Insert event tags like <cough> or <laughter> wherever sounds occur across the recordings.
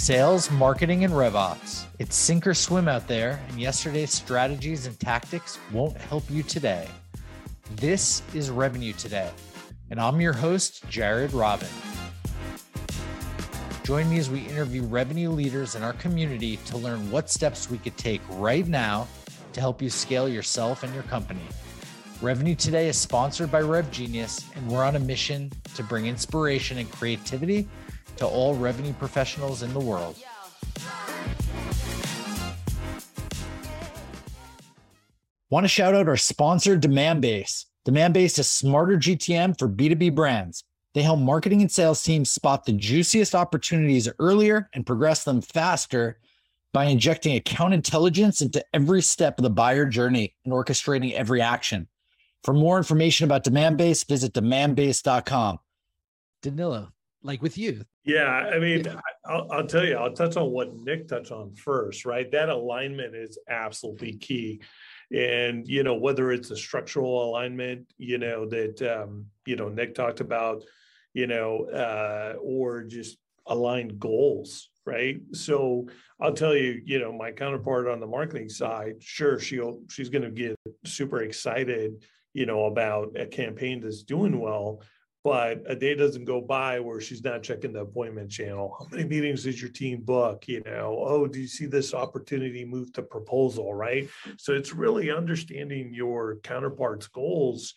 Sales, marketing, and RevOps. It's sink or swim out there, and yesterday's strategies and tactics won't help you today. This is Revenue Today, and I'm your host, Jared Robin. Join me as we interview revenue leaders in our community to learn what steps we could take right now to help you scale yourself and your company. Revenue Today is sponsored by RevGenius, and we're on a mission to bring inspiration and creativity to all revenue professionals in the world. Want to shout out our sponsor, Demandbase. Demandbase is smarter GTM for B2B brands. They help marketing and sales teams spot the juiciest opportunities earlier and progress them faster by injecting account intelligence into every step of the buyer journey and orchestrating every action. For more information about Demandbase, visit demandbase.com. Danilo, like with you. Yeah, I mean, I'll, I'll, tell you, I'll touch on what Nick touched on first, right? That alignment is absolutely key. And, you know, whether it's a structural alignment, you know, that, um, you know, Nick talked about, you know, uh, or just aligned goals, right? So I'll tell you, you know, my counterpart on the marketing side, sure, she'll, she's going to get super excited, you know, about a campaign that's doing well but a day doesn't go by where she's not checking the appointment channel. How many meetings did your team book? You know, oh, do you see this opportunity move to proposal? Right. So it's really understanding your counterpart's goals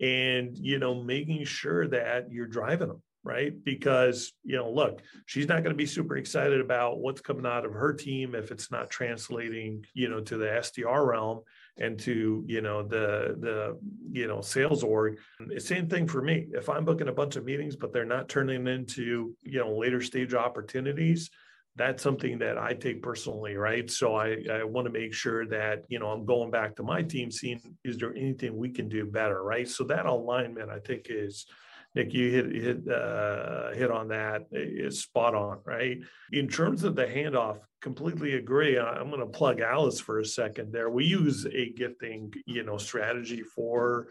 and, you know, making sure that you're driving them. Right. Because, you know, look, she's not going to be super excited about what's coming out of her team if it's not translating, you know, to the SDR realm and to you know the the you know sales org. Same thing for me. If i'm booking a bunch of meetings but they're not turning into you know later stage opportunities that's something that i take personally right? So i i want to make sure that you know i'm going back to my team seeing is there anything we can do better right? So that alignment i think is Nick, you hit hit uh, hit on that. It's spot on, right? In terms of the handoff, completely agree. I'm going to plug Alyce for a second there. We use a gifting, you know, strategy for,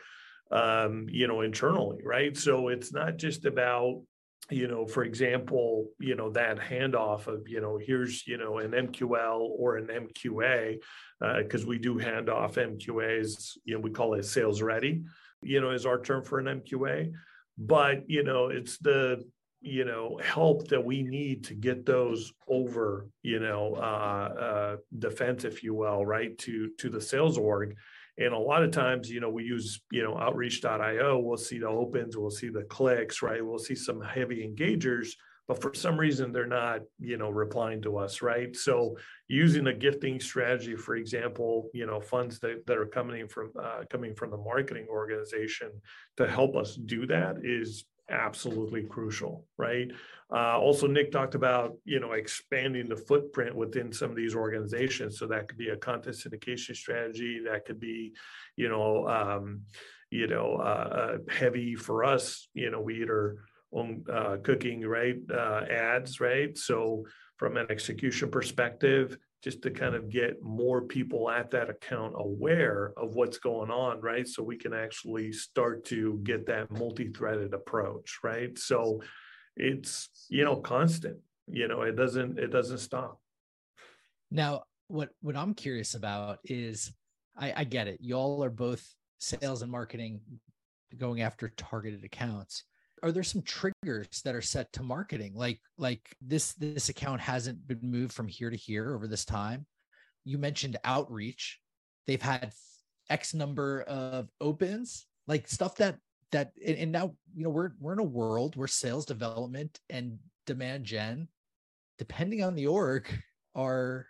um, you know, internally, right? So it's not just about you know, for example, you know, that handoff of, you know, here's, you know, an MQL or an MQA, because uh, we do hand off MQAs, you know, we call it sales ready, you know, is our term for an MQA but you know it's the you know help that we need to get those over you know uh, uh, defense if you will right to to the sales org. And a lot of times you know we use you know outreach.io we'll see the opens we'll see the clicks right? We'll see some heavy engagers but for some reason they're not you know replying to us right? So using a gifting strategy for example you know funds that, that are coming from uh, coming from the marketing organization to help us do that is absolutely crucial right? Uh, also nick talked about you know expanding the footprint within some of these organizations. So that could be a content syndication strategy that could be you know um, you know uh, uh heavy for us. You know we either on uh, cooking, right? Uh, ads, right? So from an execution perspective, just to kind of get more people at that account aware of what's going on, right? So we can actually start to get that multi-threaded approach, right? So it's you know constant. You know, it doesn't it doesn't stop. Now, what what I'm curious about is, I, I get it. Y'all are both sales and marketing going after targeted accounts are there some triggers that are set to marketing? Like like this this account hasn't been moved from here to here over this time. You mentioned outreach. They've had x number of opens like stuff that that and now you know we're we're in a world where sales development and demand gen depending on the org are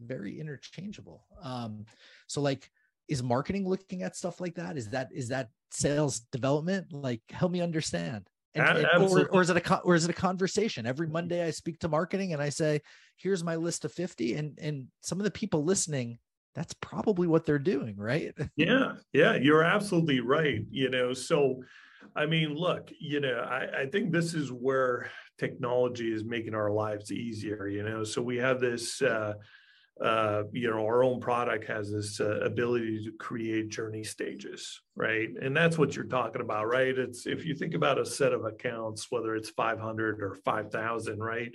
very interchangeable. Um so like is marketing looking at stuff like that? Is that is that sales development? Like help me understand. And, and, or, or, is it a or is it a conversation? Every monday i speak to marketing and i say here's my list of 50 and and some of the people listening that's probably what they're doing right? Yeah <laughs> yeah you're absolutely right you know so i mean look you know i, I think this is where technology is making our lives easier you know so we have this uh uh, you know, our own product has this uh, ability to create journey stages, right? And that's what you're talking about, right? It's if you think about a set of accounts, whether it's 500 or 5,000, right?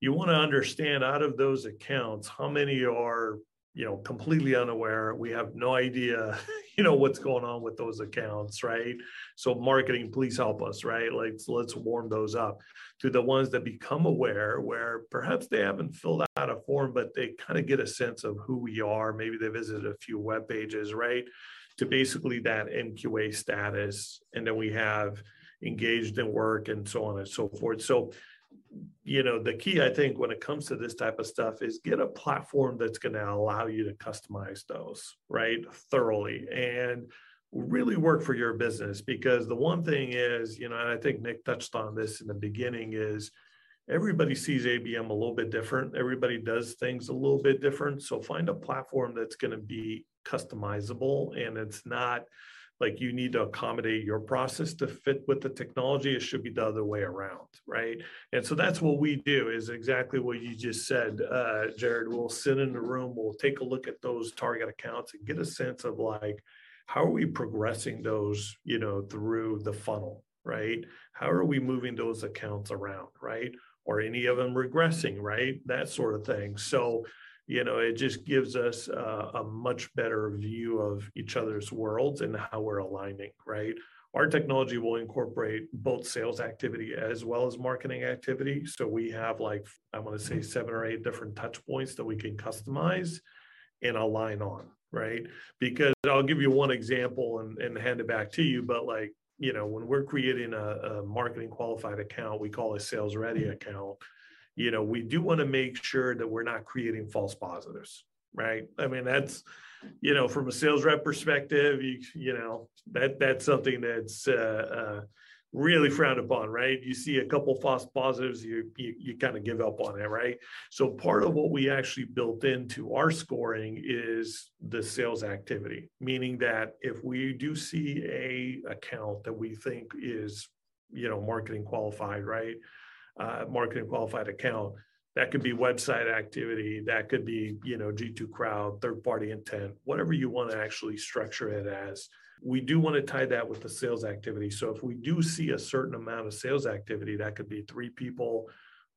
you want to understand out of those accounts how many are you know completely unaware we have no idea <laughs> you know what's going on with those accounts right so marketing please help us right like let's warm those up to the ones that become aware where perhaps they haven't filled out a form but they kind of get a sense of who we are. Maybe they visited a few web pages right to basically that mqa status. And then we have engaged in work and so on and so forth. So you know the key i think when it comes to this type of stuff is get a platform that's going to allow you to customize those right thoroughly and really work for your business. Because the one thing is you know and i think nick touched on this in the beginning is everybody sees abm a little bit different. Everybody does things a little bit different. So find a platform that's going to be customizable and it's not like you need to accommodate your process to fit with the technology. It should be the other way around right? And so that's what we do is exactly what you just said uh, jared. We'll sit in the room we'll take a look at those target accounts and get a sense of like how are we progressing those you know through the funnel right? How are we moving those accounts around right or any of them regressing right? That sort of thing. So you know it just gives us a, a much better view of each other's worlds and how we're aligning right? Our technology will incorporate both sales activity as well as marketing activity. So we have like i want to say seven or eight different touch points that we can customize and align on right? Because i'll give you one example and, and hand it back to you but like you know when we're creating a, a marketing qualified account we call a sales ready account you know, we do want to make sure that we're not creating false positives, right? I mean, that's, you know, from a sales rep perspective, you, you know, that that's something that's uh, uh, really frowned upon, right? You see a couple false positives, you, you, you kind of give up on it, right? So part of what we actually built into our scoring is the sales activity, meaning that if we do see a account that we think is, you know, marketing qualified, right? uh, marketing qualified account. That could be website activity. That could be, you know, G2 crowd, third party intent, whatever you want to actually structure it as. We do want to tie that with the sales activity. So if we do see a certain amount of sales activity, that could be three people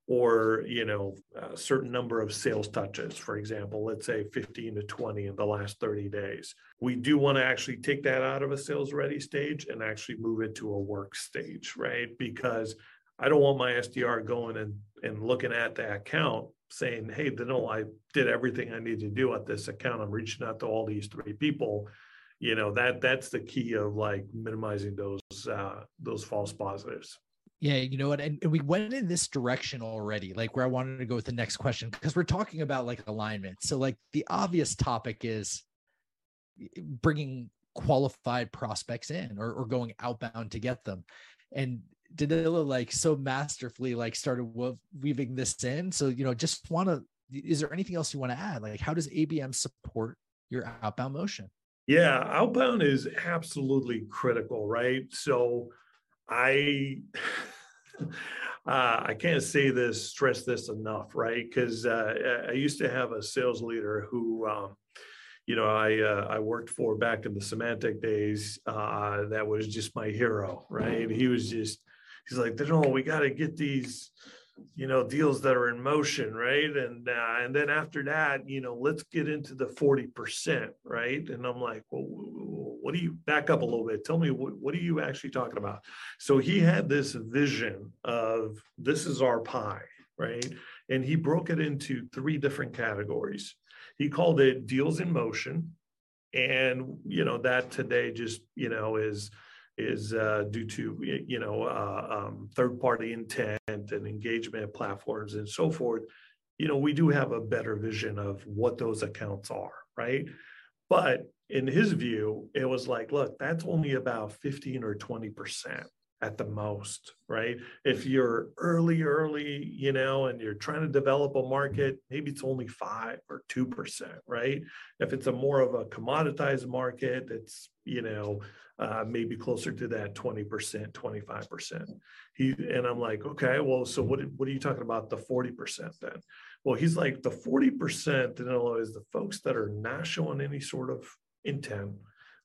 or, you know, a certain number of sales touches, for example, let's say 15 to 20 in the last 30 days. We do want to actually take that out of a sales ready stage and actually move it to a work stage, right? Because I don't want my SDR going and, and looking at the account saying, hey, no, I did everything I need to do at this account. I'm reaching out to all these three people. You know, that that's the key of like minimizing those uh those false positives. Yeah, you know what? And, and we went in this direction already, like where I wanted to go with the next question, because we're talking about like alignment. So, like, the obvious topic is bringing qualified prospects in or, or going outbound to get them. And Danilo like so masterfully like started weaving this in. So you know, just want to. Is there anything else you want to add? Like, how does ABM support your outbound motion? Yeah, outbound is absolutely critical, right? So, I. <laughs> Uh, I can't say this, stress this enough, right? Because uh, I used to have a sales leader who, um, you know, I uh, I worked for back in the Symantec days. Uh, that was just my hero, right? He was just he's like, no, we got to get these, you know, deals that are in motion, right? And uh, and then after that, you know, let's get into the forty percent, right? And I'm like, well, what do you back up a little bit? Tell me what what are you actually talking about? So he had this vision of this is our pie, right? And he broke it into three different categories. He called it deals in motion, and you know that today just you know is is uh, due to you know uh, um, third party intent and engagement platforms and so forth you know we do have a better vision of what those accounts are right but in his view it was like look that's only about 15 or 20 percent at the most, right? If you're early, early, you know, and you're trying to develop a market, maybe it's only five or 2%, right? If it's a more of a commoditized market, it's, you know, uh, maybe closer to that 20%, 25%. He, and I'm like, okay, well, so what, what are you talking about the 40% then? Well, he's like, the 40% Danilo is the folks that are not showing any sort of intent.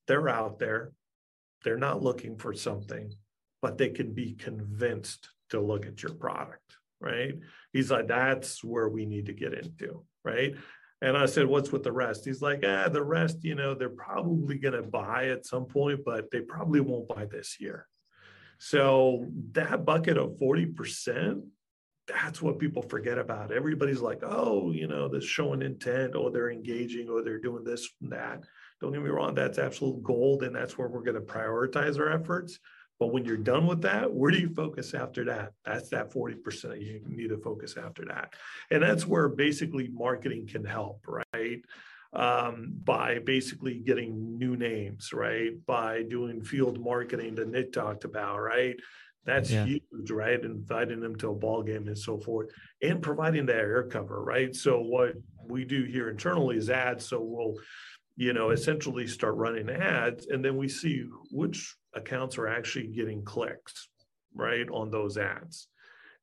They're out there. They're not looking for something but they can be convinced to look at your product right? He's like, that's where we need to get into, right? And I said, what's with the rest? He's like, ah, the rest, you know, they're probably going to buy at some point, but they probably won't buy this year. So that bucket of 40%, that's what people forget about. Everybody's like, oh, you know, they're showing intent, or they're engaging, or they're doing this and that. Don't get me wrong, that's absolute gold. And that's where we're going to prioritize our efforts. But when you're done with that, where do you focus after that? That's that 40% you need to focus after that. And that's where basically marketing can help, right? Um, by basically getting new names, right? By doing field marketing that Nick talked about, right? That's yeah. huge, right? Inviting them to a ball game and so forth, and providing that air cover, right? So what we do here internally is ads. So we'll, you know, essentially start running ads, and then we see which accounts are actually getting clicks, right, on those ads.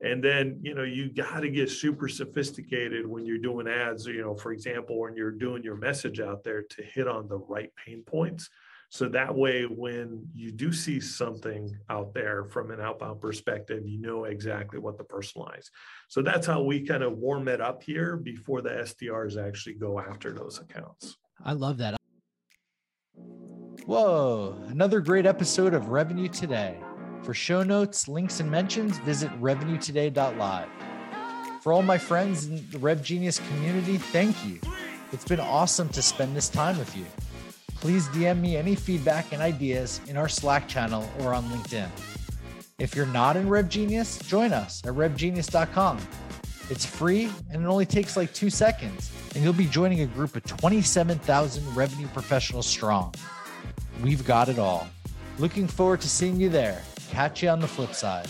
And then, you know, you got to get super sophisticated when you're doing ads, you know, for example, when you're doing your message out there to hit on the right pain points. So that way, when you do see something out there from an outbound perspective, you know exactly what to personalize. So that's how we kind of warm it up here before the SDRs actually go after those accounts. I love that. Whoa, another great episode of Revenue Today. For show notes, links, and mentions, visit revenuetoday.live. For all my friends in the Rev Genius community, thank you. It's been awesome to spend this time with you. Please DM me any feedback and ideas in our Slack channel or on LinkedIn. If you're not in Rev Genius, join us at revgenius.com. It's free and it only takes like two seconds, and you'll be joining a group of 27,000 revenue professionals strong. We've got it all. Looking forward to seeing you there. Catch you on the flip side.